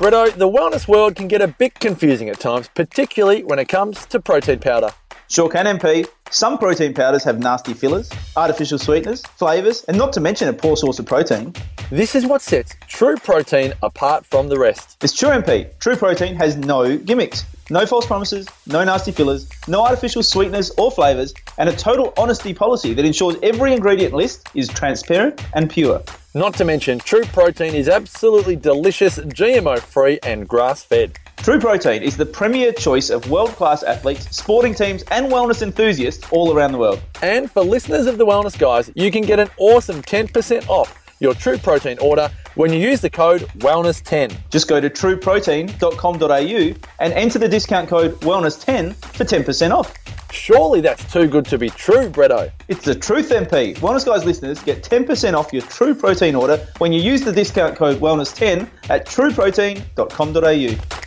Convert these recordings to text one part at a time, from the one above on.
Bretto, the wellness world can get a bit confusing at times, particularly when it comes to protein powder. Sure can, MP. Some protein powders have nasty fillers, artificial sweeteners, flavours, and not to mention a poor source of protein. This is what sets True Protein apart from the rest. It's true, MP. True Protein has no gimmicks. No false promises, no nasty fillers, no artificial sweeteners or flavours, and a total honesty policy that ensures every ingredient list is transparent and pure. Not to mention, True Protein is absolutely delicious, GMO free, and grass fed. True Protein is the premier choice of world class athletes, sporting teams, and wellness enthusiasts all around the world. And for listeners of the Wellness Guys, you can get an awesome 10% off your True Protein order when you use the code WELLNESS10. Just go to trueprotein.com.au and enter the discount code WELLNESS10 for 10% off. Surely that's too good to be true, Bretto. It's the truth, MP. Wellness Guys listeners get 10% off your True Protein order when you use the discount code WELLNESS10 at trueprotein.com.au.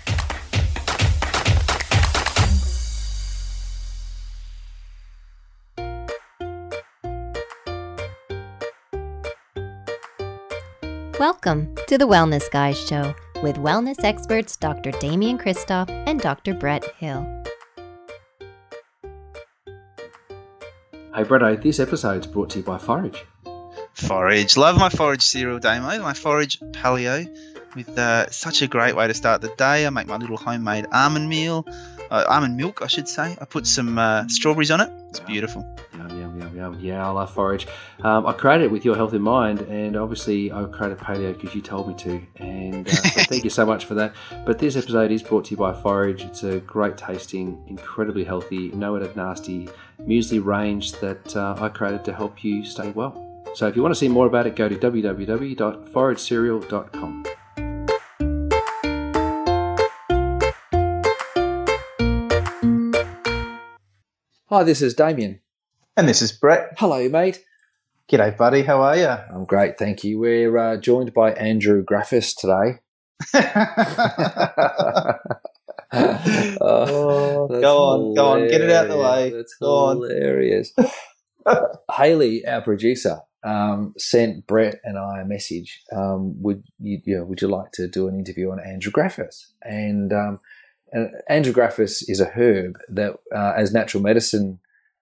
Welcome to the Wellness Guys Show with wellness experts Dr. Damian Kristof and Dr. Brett Hill. Hey, Bretto, this episode's brought to you by Forage. Forage. Love my forage cereal, Damo. My forage paleo with uh, such a great way to start the day. I make my little homemade almond meal, uh, almond milk, I should say. I put some uh, strawberries on it. It's beautiful. Yum, yum, yum, yum. Yeah, I love Forage. Um, I created it with your health in mind, and obviously I created paleo because you told me to. And uh, so thank you so much for that. But this episode is brought to you by Forage. It's a great tasting, incredibly healthy, no added nasty muesli range that uh, I created to help you stay well. So if you want to see more about it, go to www.foragecereal.com. Hi, this is Damian. And this is Brett. Hello, mate. G'day, buddy. How are you? I'm great, thank you. We're uh, joined by Andrew Graffis today. Oh, go on, go on, get it out of the way. That's Go hilarious. Haley, our producer, um, sent Brett and I a message. Um, would you, you know, would you like to do an interview on Andrew Graffis? And, um, and Andrew Graffis is a herb that, uh, as natural medicine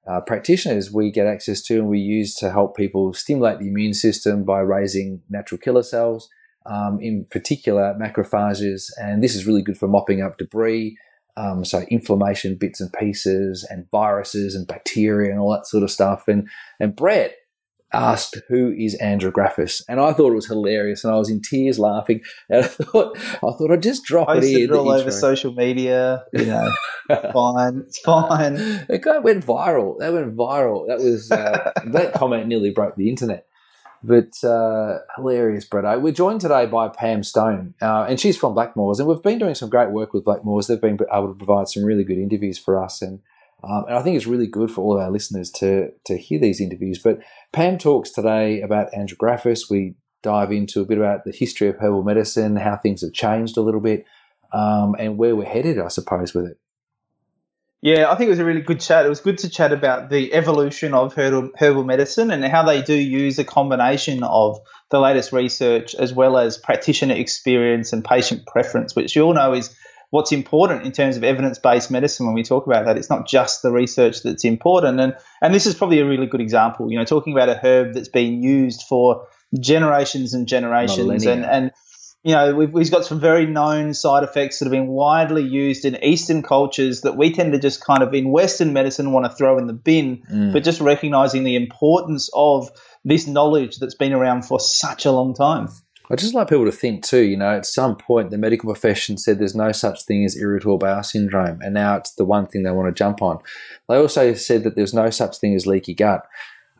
uh, practitioners, we get access to and we use to help people stimulate the immune system by raising natural killer cells um, in particular macrophages, and this is really good for mopping up debris, um, so inflammation bits and pieces, and viruses and bacteria and all that sort of stuff. And and Brett asked who is Andrew Graffis, and I thought it was hilarious, and I was in tears laughing. And I thought I thought I'd just drop it Posted in. it the all over social media. You know, fine. It's fine. It got, went viral. That went viral. That was uh, that comment nearly broke the internet. But uh, hilarious, Brett. We're joined today by Pam Stone, uh, and she's from Blackmores, and we've been doing some great work with Blackmores. They've been able to provide some really good interviews for us, and um, and I think it's really good for all of our listeners to to hear these interviews. But Pam talks today about Andrew Graffis. We dive into a bit about the history of herbal medicine, how things have changed a little bit, um, and where we're headed, I suppose, with it. Yeah, I think it was a really good chat. It was good to chat about the evolution of herbal, herbal medicine and how they do use a combination of the latest research as well as practitioner experience and patient preference, which you all know is what's important in terms of evidence-based medicine when we talk about that. It's not just the research that's important. And and this is probably a really good example, you know, talking about a herb that's been used for generations and generations and, and you know, we've, we've got some very known side effects that have been widely used in Eastern cultures that we tend to just kind of in Western medicine want to throw in the bin, Mm. but just recognizing the importance of this knowledge that's been around for such a long time. I just like people to think too, you know, at some point the medical profession said there's no such thing as irritable bowel syndrome, and now it's the one thing they want to jump on. They also said that there's no such thing as leaky gut,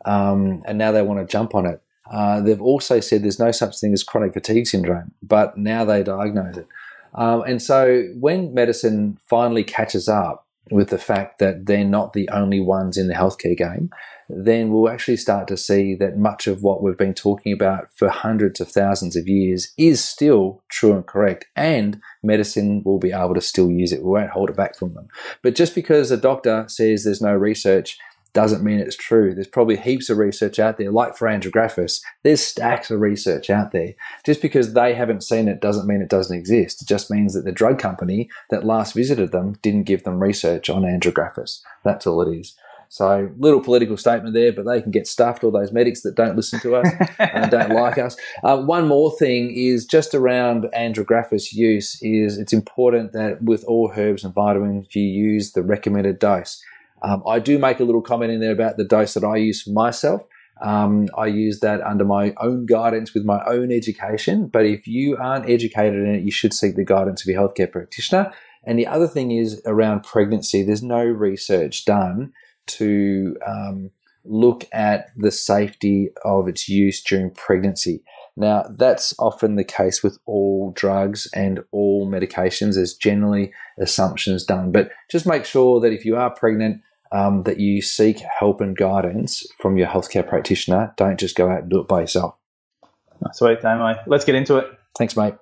um, and now they want to jump on it. Uh, they've also said there's no such thing as chronic fatigue syndrome, but now they diagnose it. Um, and so when medicine finally catches up with the fact that they're not the only ones in the healthcare game, then we'll actually start to see that much of what we've been talking about for hundreds of thousands of years is still true and correct, and medicine will be able to still use it. We won't hold it back from them. But just because a doctor says there's no research, doesn't mean it's true. There's probably heaps of research out there, like for andrographis, there's stacks of research out there. Just because they haven't seen it doesn't mean it doesn't exist. It just means that the drug company that last visited them didn't give them research on andrographis. That's all it is. So, little political statement there, but they can get stuffed, all those medics that don't listen to us and don't like us. Uh, one more thing is just around andrographis use is it's important that with all herbs and vitamins, you use the recommended dose. Um, I do make a little comment in there about the dose that I use for myself. Um, I use that under my own guidance with my own education. But if you aren't educated in it, you should seek the guidance of your healthcare practitioner. And the other thing is around pregnancy, there's no research done to um, look at the safety of its use during pregnancy. Now, that's often the case with all drugs and all medications. There's generally assumptions done, but just make sure that if you are pregnant, um, that you seek help and guidance from your healthcare practitioner. Don't just go out and do it by yourself. Sweet, Damo. Let's get into it. Thanks, mate.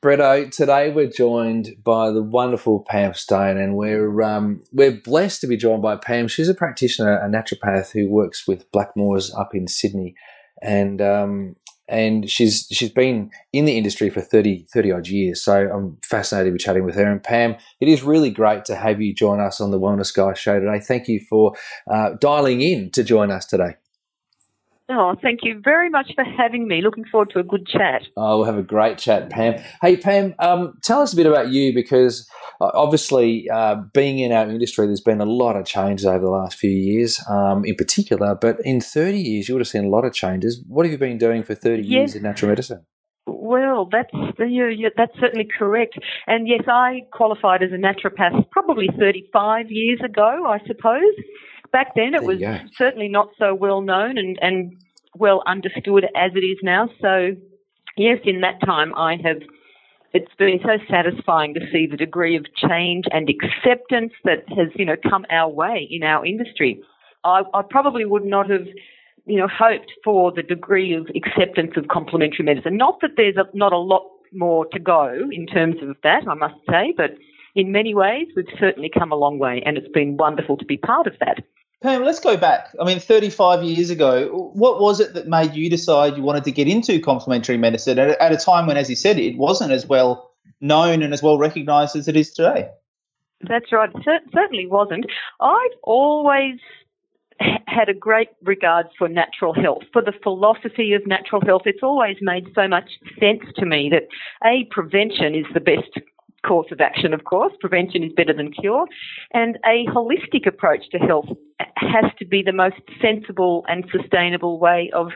Bretto, today we're joined by the wonderful Pam Stone, and we're um, we're blessed to be joined by Pam. She's a practitioner, a naturopath who works with Blackmores up in Sydney, and um, and she's she's been in the industry for 30, 30 odd years. So I'm fascinated to be chatting with her. And Pam, it is really great to have you join us on the Wellness Guy show today. Thank you for uh, dialing in to join us today. Oh, thank you very much for having me. Looking forward to a good chat. Oh, we'll have a great chat, Pam. Hey, Pam, um, tell us a bit about you because uh, obviously, uh, being in our industry, there's been a lot of changes over the last few years, um, in particular. But in 30 years, you would have seen a lot of changes. What have you been doing for 30 yes. years in natural medicine? Well, that's that's certainly correct. And yes, I qualified as a naturopath probably 35 years ago, I suppose. Back then, it was certainly not so well known and, and well understood as it is now. So, yes, in that time, I have. It's been so satisfying to see the degree of change and acceptance that has, you know, come our way in our industry. I, I probably would not have you know, hoped for the degree of acceptance of complementary medicine. Not that there's a, not a lot more to go in terms of that, I must say, but in many ways we've certainly come a long way, and it's been wonderful to be part of that. Pam, let's go back. I mean, 35 years ago, what was it that made you decide you wanted to get into complementary medicine at, at a time when, as you said, it wasn't as well known and as well recognised as it is today? That's right. It certainly wasn't. I've always had a great regard for natural health, for the philosophy of natural health. It's always made so much sense to me that A, prevention is the best course of action, of course. Prevention is better than cure. And a holistic approach to health has to be the most sensible and sustainable way of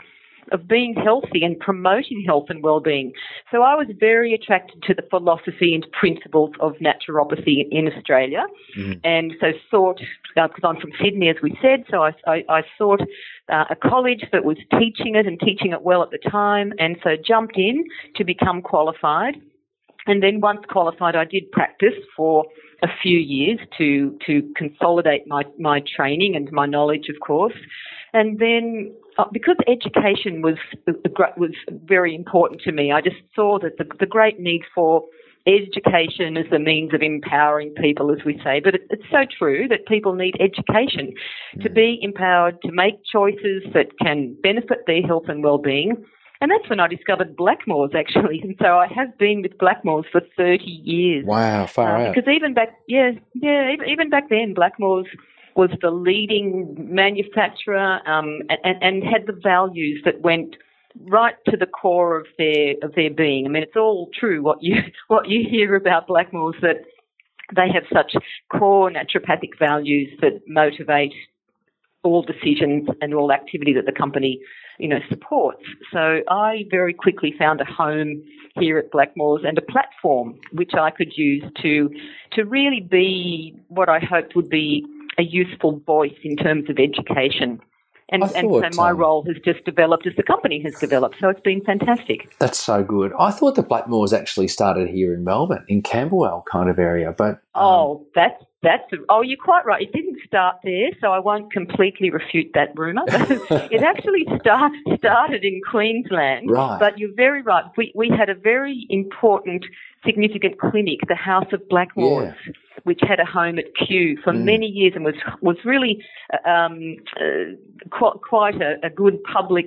of being healthy and promoting health and well-being. So I was very attracted to the philosophy and principles of naturopathy in Australia, mm. and so sought because uh, I'm from Sydney, as we said. So I, I, I sought uh, a college that was teaching it and teaching it well at the time, and so jumped in to become qualified. And then once qualified, I did practice for a few years to to consolidate my my training and my knowledge, of course. And then uh, because education was was very important to me, I just saw that the, the great need for education as a means of empowering people, as we say. But it, it's so true that people need education to mm. be empowered to make choices that can benefit their health and well-being and that's when I discovered Blackmores actually. And so I have been with Blackmores for 30 years. Wow, far uh, out. Because even back, yeah, yeah, even, even back then, Blackmores was the leading manufacturer um, and, and had the values that went right to the core of their of their being. I mean, it's all true what you what you hear about Blackmores that they have such core naturopathic values that motivate all decisions and all activity that the company you know, supports. So I very quickly found a home here at Blackmores and a platform which I could use to to really be what I hoped would be a useful voice in terms of education. And, thought, and so my um, role has just developed as the company has developed. So it's been fantastic. That's so good. I thought the Blackmores actually started here in Melbourne, in Camberwell kind of area, but oh, that's that's oh, you're quite right. It didn't start there, so I won't completely refute that rumor. it actually start, started in Queensland, right? But you're very right. We we had a very important, significant clinic, the House of Blackmores, yeah. which had a home at Kew for Mm. many years and was was really um, uh, quite, quite a, a good public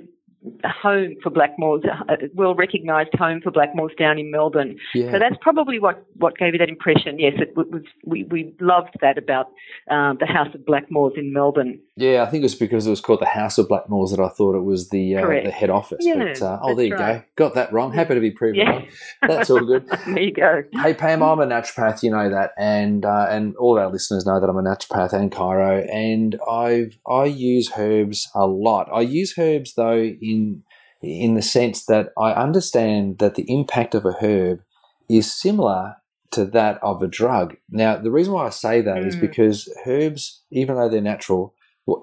home for Blackmores, a well recognised home for Blackmores down in Melbourne. Yeah. So that's probably what, what gave you that impression. Yes, it was. We, we loved that about um, the House of Blackmores in Melbourne. Yeah, I think it was because it was called the House of Blackmores that I thought it was the uh, the head office. Yeah, but uh, oh, there you right. go. Got that wrong. Happy to be proven Yeah. wrong. That's all good. There you go. Hey Pam, I'm a naturopath. You know that, and uh, and all our listeners know that I'm a naturopath and chiro, and I've I use herbs a lot. I use herbs though in in the sense that I understand that the impact of a herb is similar to that of a drug. Now, the reason why I say that is Mm. because herbs, even though they're natural,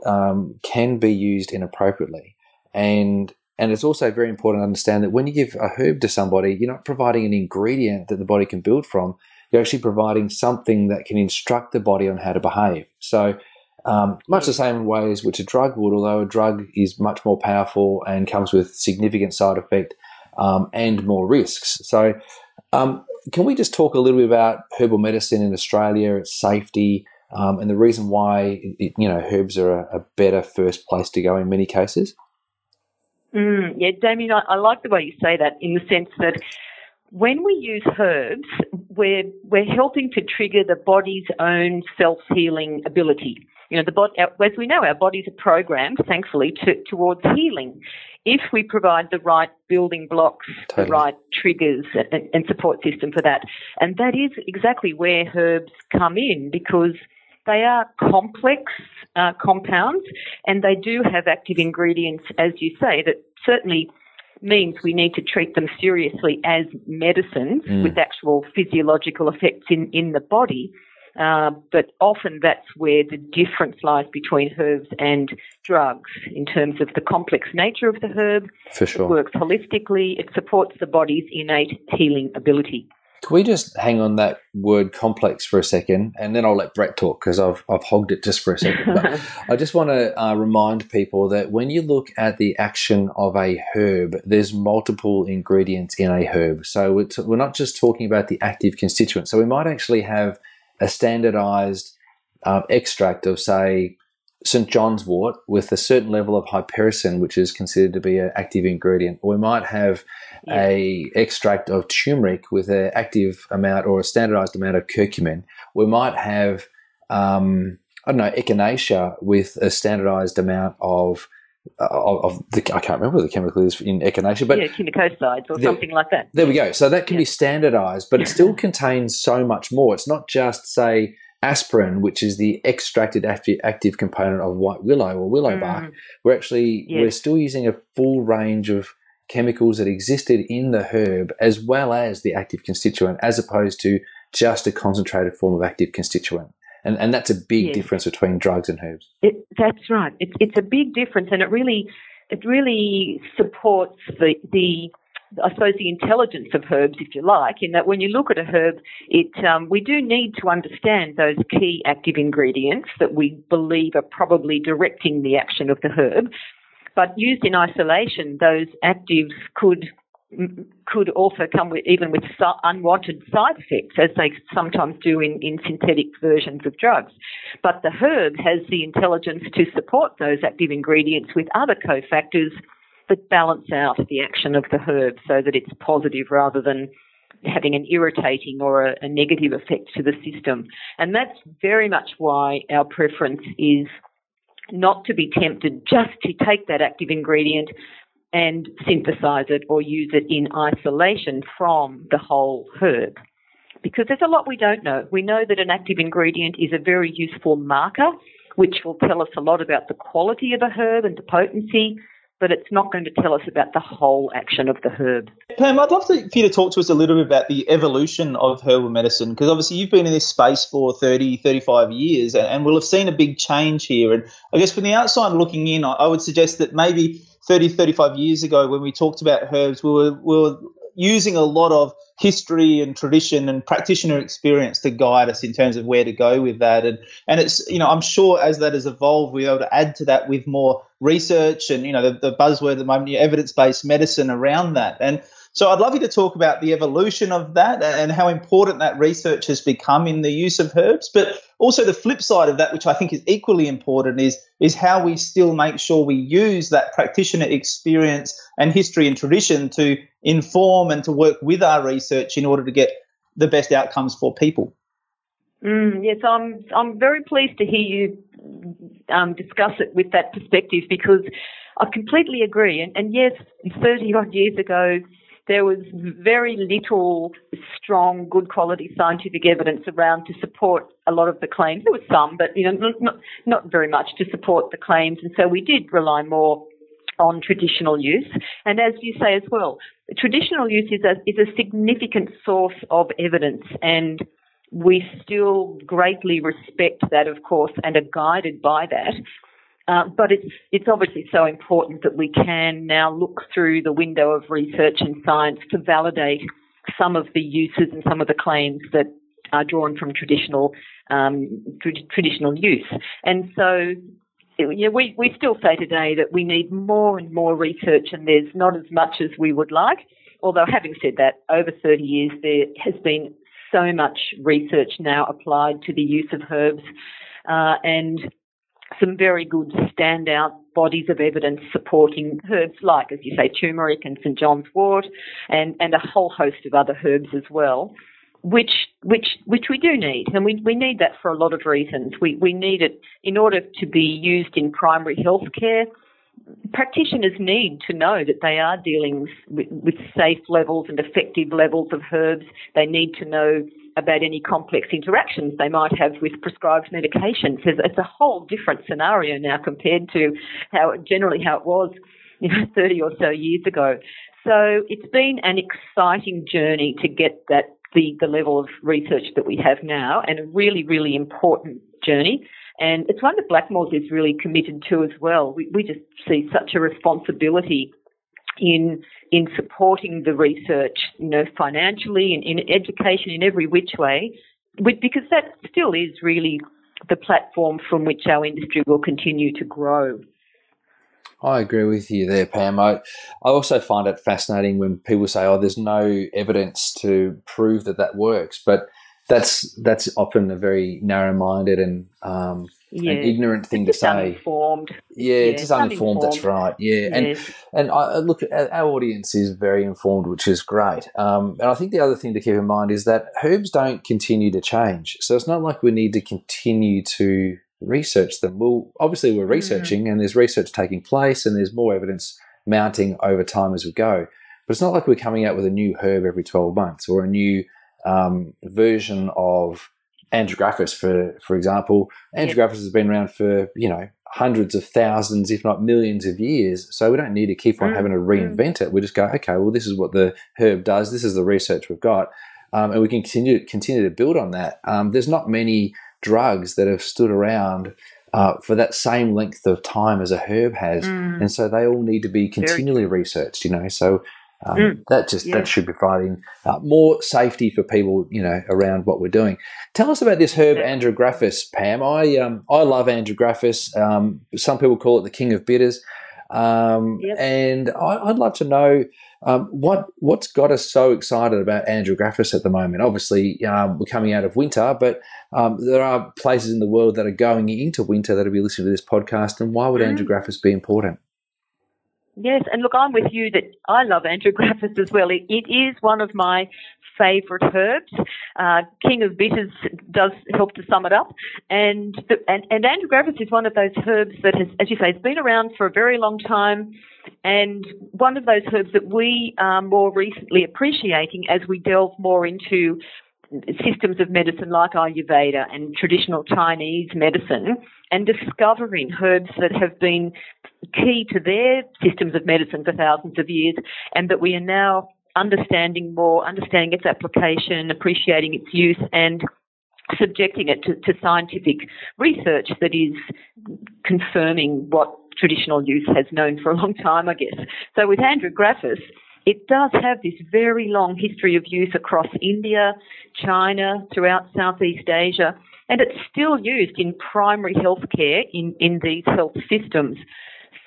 um, can be used inappropriately, and and it's also very important to understand that when you give a herb to somebody, you're not providing an ingredient that the body can build from. You're actually providing something that can instruct the body on how to behave. So, um, much the same way as which a drug would, although a drug is much more powerful and comes with significant side effect um, and more risks. So, um, can we just talk a little bit about herbal medicine in Australia, its safety, um, and the reason why it, you know herbs are a, a better first place to go in many cases? Mm, yeah, Damian, I, I like the way you say that in the sense that when we use herbs, we're we're helping to trigger the body's own self healing ability. You know, the bod- our, as we know, our bodies are programmed, thankfully, to, towards healing. If we provide the right building blocks, Totally. the right triggers and, and support system for that, and that is exactly where herbs come in because they are complex uh, compounds and they do have active ingredients, as you say, that certainly means we need to treat them seriously as medicines Mm. with actual physiological effects in, in the body. Uh, but often that's where the difference lies between herbs and drugs in terms of the complex nature of the herb. For It sure. works holistically. It supports the body's innate healing ability. Can we just hang on that word complex for a second, and then I'll let Brett talk because I've I've hogged it just for a second. But I just want to uh, remind people that when you look at the action of a herb, there's multiple ingredients in a herb. So it's, we're not just talking about the active constituent. So we might actually have a standardized um, extract of, say, St. John's wort with a certain level of hypericin, which is considered to be an active ingredient. Or we might have a extract of turmeric with an active amount or a standardized amount of curcumin. We might have, um, I don't know, echinacea with a standardized amount of uh, of, of the, I can't remember what the chemical is in echinacea, but yeah, chemicosides or the- something like that. there we go. So that can Yeah. be standardized, but it still contains so much more. It's not just, say, aspirin, which is the extracted active, active component of white willow or willow bark. Mm. We're actually Yes. we're still using a full range of chemicals that existed in the herb as well as the active constituent, as opposed to just a concentrated form of active constituent. And and that's a big Yes. difference between drugs and herbs. It, that's right. It's it's a big difference, and it really it really supports the the I suppose the intelligence of herbs, if you like, in that when you look at a herb, it um, we do need to understand those key active ingredients that we believe are probably directing the action of the herb. But used in isolation, those actives could could also come with even with unwanted side effects, as they sometimes do in, in synthetic versions of drugs. But the herb has the intelligence to support those active ingredients with other cofactors that balance out the action of the herb so that it's positive rather than having an irritating or a, a negative effect to the system. And that's very much why our preference is not to be tempted just to take that active ingredient and synthesize it or use it in isolation from the whole herb. Because there's a lot we don't know. We know that an active ingredient is a very useful marker, which will tell us a lot about the quality of a herb and the potency, but it's not going to tell us about the whole action of the herb. Pam, I'd love to, for you to talk to us a little bit about the evolution of herbal medicine, because obviously you've been in this space for 30, 35 years, and, and we'll have seen a big change here. And I guess from the outside looking in, I, I would suggest that maybe 30, 35 years ago, when we talked about herbs, we were, we were using a lot of history and tradition and practitioner experience to guide us in terms of where to go with that. And and it's you know I'm sure as that has evolved, we're able to add to that with more research and you know the, the buzzword at the moment, evidence based medicine around that. And So I'd love you to talk about the evolution of that and how important that research has become in the use of herbs. But also the flip side of that, which I think is equally important, is is how we still make sure we use that practitioner experience and history and tradition to inform and to work with our research in order to get the best outcomes for people. Mm, yes, I'm. I'm very pleased to hear you um, discuss it with that perspective because I completely agree. And, and yes, 30 odd years ago, there was very little strong, good quality scientific evidence around to support a lot of the claims. There was some, but you know, not, not very much to support the claims, and so we did rely more on traditional use. And as you say as well, traditional use is a, is a significant source of evidence, and we still greatly respect that, of course, and are guided by that. Uh, but it's it's obviously so important that we can now look through the window of research and science to validate some of the uses and some of the claims that are drawn from traditional um, traditional use. And so, you know, we we still say today that we need more and more research, and there's not as much as we would like. Although, having said that, over 30 years there has been so much research now applied to the use of herbs, uh, and some very good standout bodies of evidence supporting herbs like, as you say, turmeric and St John's wort, and, and a whole host of other herbs as well, which which which we do need, and we, we need that for a lot of reasons. We we need it in order to be used in primary health care. Practitioners need to know that they are dealing with, with safe levels and effective levels of herbs. They need to know about any complex interactions they might have with prescribed medications. It's a whole different scenario now compared to how generally how it was, you know, 30 or so years ago. So it's been an exciting journey to get that the, the level of research that we have now and a really, really important journey. And it's one that Blackmores is really committed to as well. We, we just see such a responsibility in in supporting the research, you know, financially and in education in every which way, because that still is really the platform from which our industry will continue to grow. I agree with you there, Pam. I, I also find it fascinating when people say, "Oh, there's no evidence to prove that that works," but that's that's often a very narrow-minded and um, yeah. an ignorant thing to say. Uninformed. Yeah, yeah just uninformed, uninformed. That's right. Yeah, and and I look, our audience is very informed, which is great. Um, and I think the other thing to keep in mind is that herbs don't continue to change, so it's not like we need to continue to research them. Well, obviously we're mm. researching, mm. and there's research taking place, and there's more evidence mounting over time as we go. But it's not like we're coming out with a new herb every 12 months or a new um, version of Andrographis, for for example. Andrographis has been around for you know hundreds of thousands, if not millions of years. So we don't need to keep on mm. having to reinvent it. We just go, okay, well, this is what the herb does. This is the research we've got, um, and we can continue continue to build on that. Um, there's not many drugs that have stood around. Uh, for that same length of time as a herb has, mm. and so they all need to be continually researched. You know, so um, mm, that just yeah. that should be providing uh, more safety for people, you know, around what we're doing. Tell us about this herb Andrographis, Pam. I um, I love Andrographis. Um, some people call it the king of bitters, um, yep. and I, would love to know um, what what's got us so excited about Andrographis at the moment. Obviously, um, we're coming out of winter, but there are places in the world that are going into winter that will be listening to this podcast. And why would mm. Andrographis be important? Yes, and look, I'm with you that I love Andrographis as well. it, it is one of my favourite herbs. Uh, King of Bitters does help to sum it up. And, the, and, and Andrographis is one of those herbs that has, as you say, has been around for a very long time and one of those herbs that we are more recently appreciating as we delve more into systems of medicine like Ayurveda and traditional Chinese medicine and discovering herbs that have been key to their systems of medicine for thousands of years and that we are now understanding more, understanding its application, appreciating its use and subjecting it to, to scientific research that is confirming what traditional use has known for a long time, I guess. So with Andrographis, it does have this very long history of use across India, China, throughout Southeast Asia, and it's still used in primary health care in, in these health systems.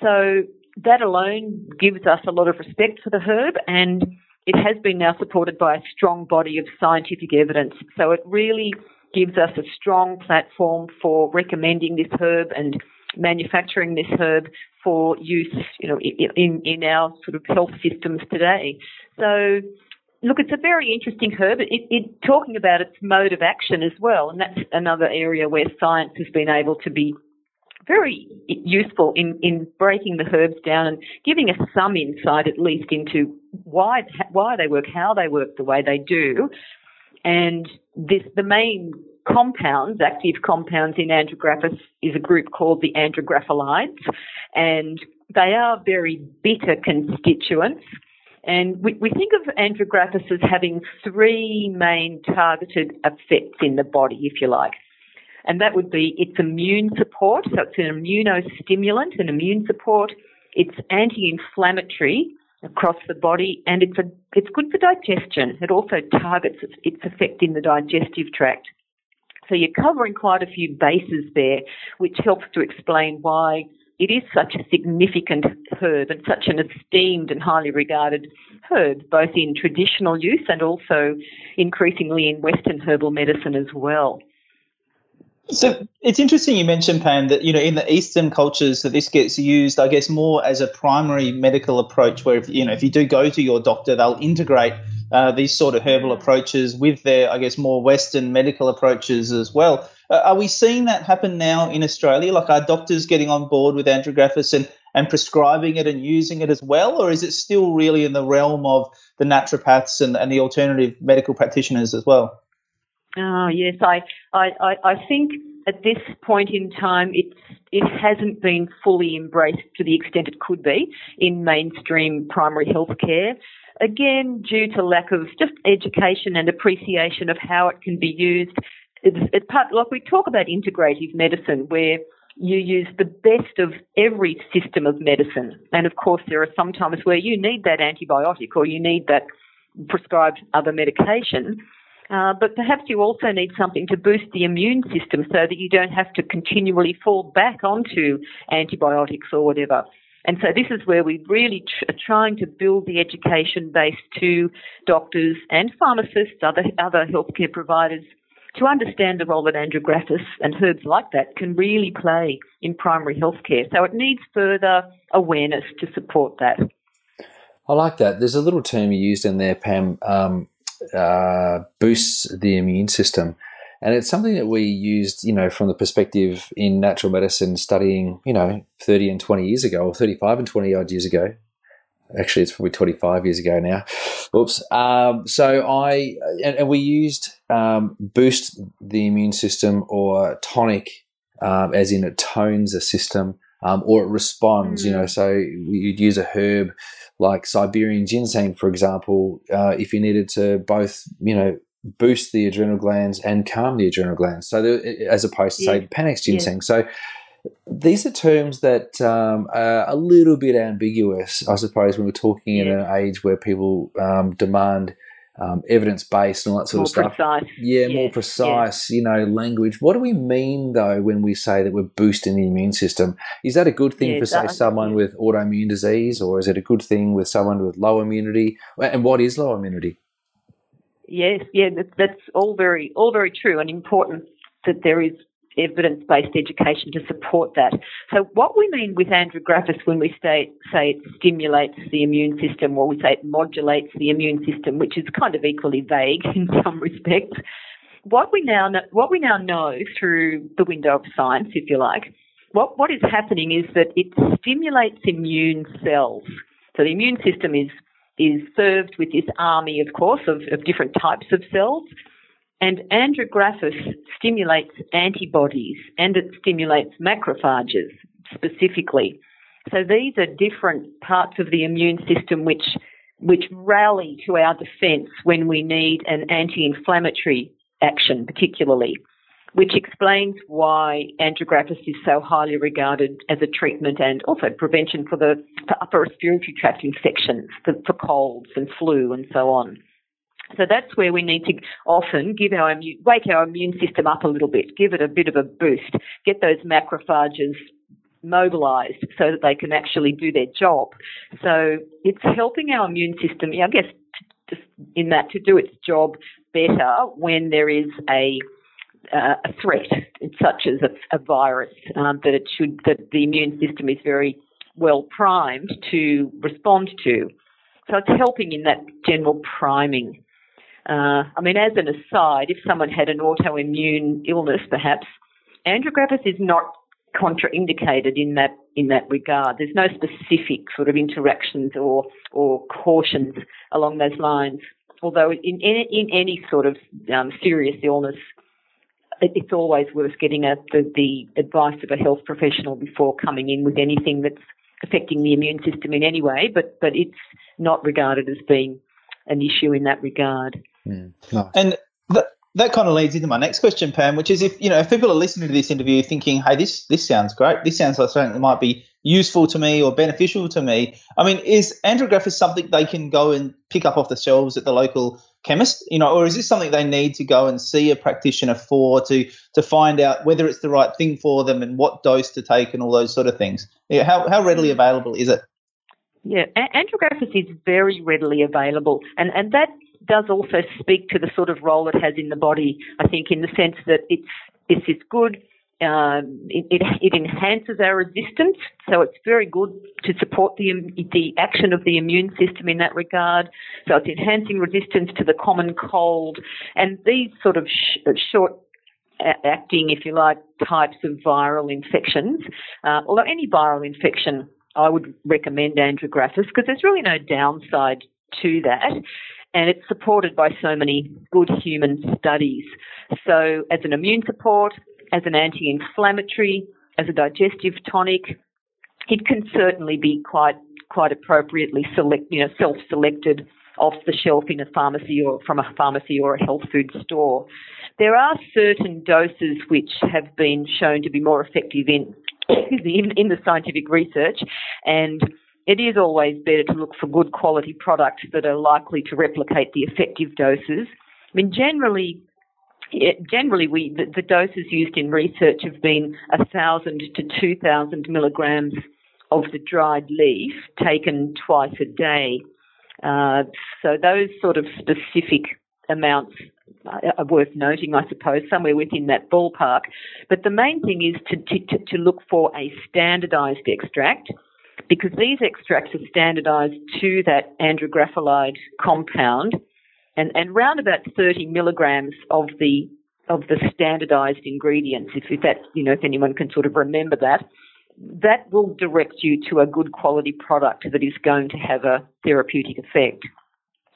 So that alone gives us a lot of respect for the herb and it has been now supported by a strong body of scientific evidence. So it really gives us a strong platform for recommending this herb and manufacturing this herb for use, you know, in, in our sort of health systems today. So, look, it's a very interesting herb. It, it, talking about its mode of action as well, and that's another area where science has been able to be very useful in, in breaking the herbs down and giving us some insight, at least, into why why they work, how they work the way they do, and this the main compounds, active compounds in andrographis is a group called the andrographolides, and they are very bitter constituents. And we, we think of andrographis as having three main targeted effects in the body, if you like. And that would be its immune support, so it's an immunostimulant, an immune support. It's anti-inflammatory across the body, and it's a, it's good for digestion. It also targets its, its effect in the digestive tract. So you're covering quite a few bases there, which helps to explain why it is such a significant herb and such an esteemed and highly regarded herb, both in traditional use and also increasingly in Western herbal medicine as well. So it's interesting you mentioned, Pam, that you know in the Eastern cultures that this gets used, I guess, more as a primary medical approach, where if, you know if you do go to your doctor, they'll integrate uh, these sort of herbal approaches with their, I guess, more Western medical approaches as well. Uh, are we seeing that happen now in Australia? Like, are doctors getting on board with andrographis and, and prescribing it and using it as well? Or is it still really in the realm of the naturopaths and, and the alternative medical practitioners as well? Oh, yes. I, I, I think at this point in time, it's, it hasn't been fully embraced to the extent it could be in mainstream primary health care again, due to lack of just education and appreciation of how it can be used. It's, it's part, like we talk about integrative medicine, where you use the best of every system of medicine. And of course, there are some times where you need that antibiotic or you need that prescribed other medication. Uh, but perhaps you also need something to boost the immune system so that you don't have to continually fall back onto antibiotics or whatever. And so this is where we really are trying to build the education base to doctors and pharmacists, other other healthcare providers, to understand the role that andrographis and herbs like that can really play in primary healthcare. So it needs further awareness to support that. I like that. There's a little term you used in there, Pam. Um, uh, boosts the immune system. And it's something that we used, you know, from the perspective in natural medicine studying, you know, 30 and 20 years ago, or 35 and 20 odd years ago. Actually, it's probably 25 years ago now. Oops. Um, so I, and, and we used um, boost the immune system or tonic, um, as in it tones a system. Um, or it responds, mm. you know. Mm. So you'd use a herb like Siberian ginseng, for example, uh, if you needed to both, you know, boost the adrenal glands and calm the adrenal glands. So, as opposed to yeah. say Panax ginseng. Yeah. So, these are terms that um, are a little bit ambiguous, I suppose, when we're talking yeah. in an age where people um, demand um, evidence based and all that sort more of stuff. Precise. Yeah, more precise, you know, language. What do we mean though when we say that we're boosting the immune system? Is that a good thing for say someone with autoimmune disease, or is it a good thing with someone with low immunity? And what is low immunity? Yes, yeah, that's all very all very true and important that there is evidence based education to support that. So, what we mean with andrographis when we say, say it stimulates the immune system or we say it modulates the immune system, which is kind of equally vague in some respects, what we now know, what we now know through the window of science, if you like, what, what is happening is that it stimulates immune cells. So the immune system is is served with this army, of course, of, of different types of cells. And andrographis stimulates antibodies and it stimulates macrophages specifically. So these are different parts of the immune system which which rally to our defence when we need an anti-inflammatory action, particularly which explains why andrographis is so highly regarded as a treatment and also prevention for the for upper respiratory tract infections, for, for colds and flu and so on. So that's where we need to often give our wake our immune system up a little bit, give it a bit of a boost, get those macrophages mobilized so that they can actually do their job. So it's helping our immune system, I guess, just in that to do its job better when there is a uh, a threat, such as a, a virus, um, that it should that the immune system is very well primed to respond to. So it's helping in that general priming. Uh, I mean, as an aside, if someone had an autoimmune illness, perhaps andrographis is not contraindicated in that in that regard. There's no specific sort of interactions or or cautions along those lines. Although in in, in any sort of um, serious illness, it, it's always worth getting a, the, the advice of a health professional before coming in with anything that's affecting the immune system in any way. But but it's not regarded as being an issue in that regard. Mm, nice. And that that kind of leads into my next question, Pam, which is if you know if people are listening to this interview thinking, "Hey, this this sounds great. This sounds like something that might be useful to me or beneficial to me." I mean, is andrographis something they can go and pick up off the shelves at the local chemist, you know, or is this something they need to go and see a practitioner for to to find out whether it's the right thing for them and what dose to take and all those sort of things? Yeah, how how readily available is it? Yeah, andrographis is very readily available, and and that does also speak to the sort of role it has in the body. I think in the sense that it's it's, it's good. Um, it, it, it, enhances our resistance, so it's very good to support the the action of the immune system in that regard. So it's enhancing resistance to the common cold, and these sort of sh- short acting, if you like, types of viral infections. Uh, although any viral infection, I would recommend andrographis because there's really no downside to that and it's supported by so many good human studies. So, as an immune support, as an anti inflammatory, as a digestive tonic, it can certainly be quite quite appropriately select, you know, self-selected off the shelf in a pharmacy or from a pharmacy or a health food store. There are certain doses which have been shown to be more effective in in, in the scientific research, and it is always better to look for good quality products that are likely to replicate the effective doses. I mean, generally, generally we the, the doses used in research have been thousand to two thousand milligrams of the dried leaf taken twice a day. Uh, so those sort of specific amounts are worth noting, I suppose, somewhere within that ballpark. But the main thing is to, to, to look for a standardised extract because these extracts are standardised to that andrographolide compound, and, and round about 30 milligrams of the of the standardised ingredients, if, if that's you know if anyone can sort of remember that, that will direct you to a good quality product that is going to have a therapeutic effect.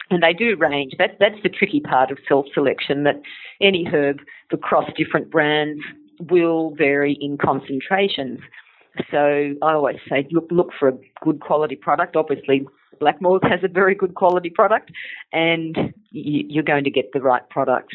And they do range. That, that's the tricky part of self selection, that any herb across different brands will vary in concentrations. So I always say, look, look for a good quality product. Obviously, Blackmores has a very good quality product, and you're going to get the right product.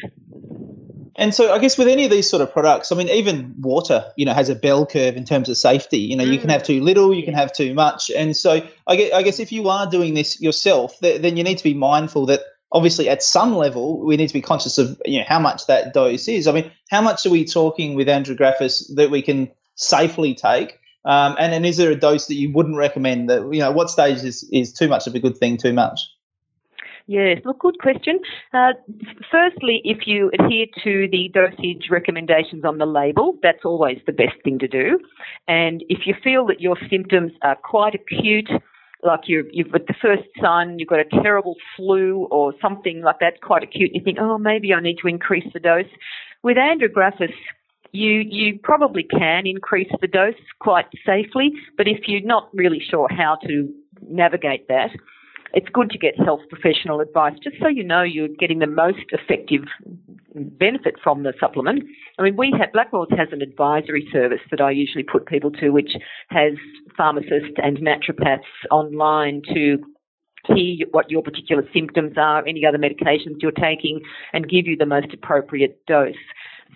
And so, I guess with any of these sort of products, I mean, even water, you know, has a bell curve in terms of safety. You know, mm. you can have too little, you can have too much, and so I guess, I guess if you are doing this yourself, then you need to be mindful that obviously at some level we need to be conscious of you know how much that dose is. I mean, how much are we talking with andrographis that we can safely take? Um, and, and is there a dose that you wouldn't recommend? That you know, what stage is, is too much of a good thing? Too much? Yes, look, good question. Uh, firstly, if you adhere to the dosage recommendations on the label, that's always the best thing to do. And if you feel that your symptoms are quite acute, like you have got the first sign, you've got a terrible flu or something like that, quite acute, you think, oh, maybe I need to increase the dose. With andrographis, you you probably can increase the dose quite safely, but if you're not really sure how to navigate that, it's good to get health professional advice just so you know you're getting the most effective benefit from the supplement. I mean, we have Blackmores has an advisory service that I usually put people to, which has pharmacists and naturopaths online to hear what your particular symptoms are, any other medications you're taking, and give you the most appropriate dose.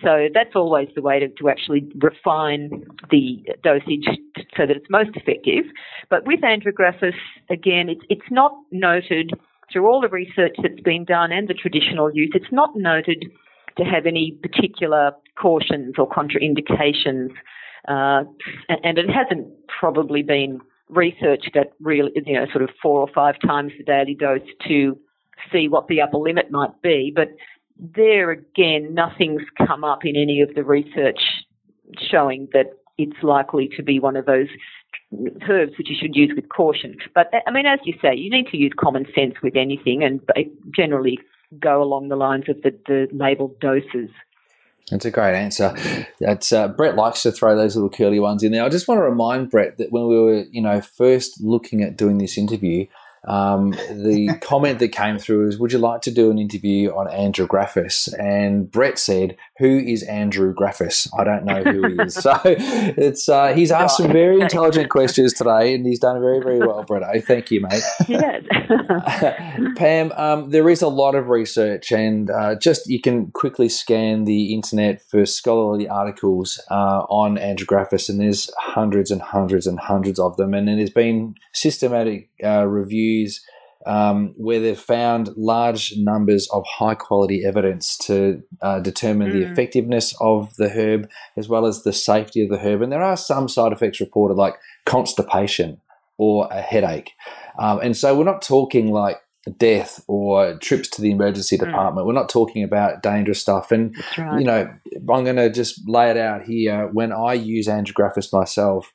So that's always the way to, to actually refine the dosage so that it's most effective. But with andrographis, again, it's, it's not noted through all the research that's been done and the traditional use, it's not noted to have any particular cautions or contraindications. Uh, and it hasn't probably been researched at really, you know, sort of four or five times the daily dose to see what the upper limit might be. But there again, nothing's come up in any of the research showing that it's likely to be one of those herbs which you should use with caution. But I mean, as you say, you need to use common sense with anything and generally go along the lines of the, the labeled doses. That's a great answer. That's uh, Brett likes to throw those little curly ones in there. I just want to remind Brett that when we were, you know, first looking at doing this interview, um, the comment that came through is, "Would you like to do an interview on Andrographis?" And Brett said, "Who is Andrographis? I don't know who he is." so it's uh, he's asked some very intelligent questions today, and he's done very very well, Brett. I. Thank you, mate. Yes. Pam, um, there is a lot of research, and uh, just you can quickly scan the internet for scholarly articles uh, on Andrographis, and there's hundreds and hundreds and hundreds of them, and there's been systematic uh, reviews um, where they've found large numbers of high quality evidence to uh, determine mm. the effectiveness of the herb as well as the safety of the herb. And there are some side effects reported, like constipation or a headache. Um, and so we're not talking like death or trips to the emergency mm. department. Mm. We're not talking about dangerous stuff. And, right. you know, I'm going to just lay it out here. When I use Andrographis myself,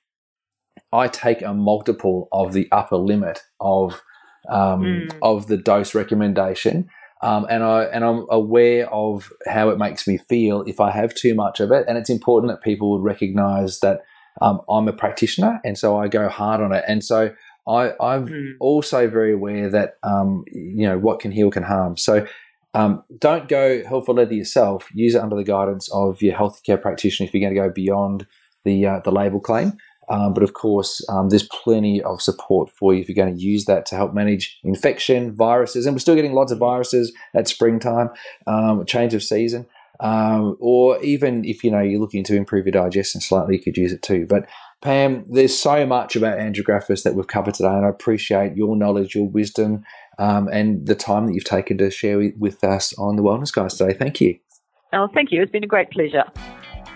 I take a multiple of the upper limit of um, mm. of the dose recommendation. Um, and I and I'm aware of how it makes me feel if I have too much of it. And it's important that people would recognise that um, I'm a practitioner, and so I go hard on it. And so I, I'm mm. also very aware that um, you know what can heal can harm. So um, don't go helpful leather yourself. Use it under the guidance of your healthcare practitioner if you're going to go beyond the uh, the label claim. Um, but of course, um, there's plenty of support for you if you're going to use that to help manage infection, viruses, and we're still getting lots of viruses at springtime, um, change of season, um, or even if you know you're looking to improve your digestion slightly, you could use it too. But Pam, there's so much about Andrographis that we've covered today, and I appreciate your knowledge, your wisdom, um, and the time that you've taken to share with, us on the Wellness Guys today. Thank you. Oh, thank you. It's been a great pleasure.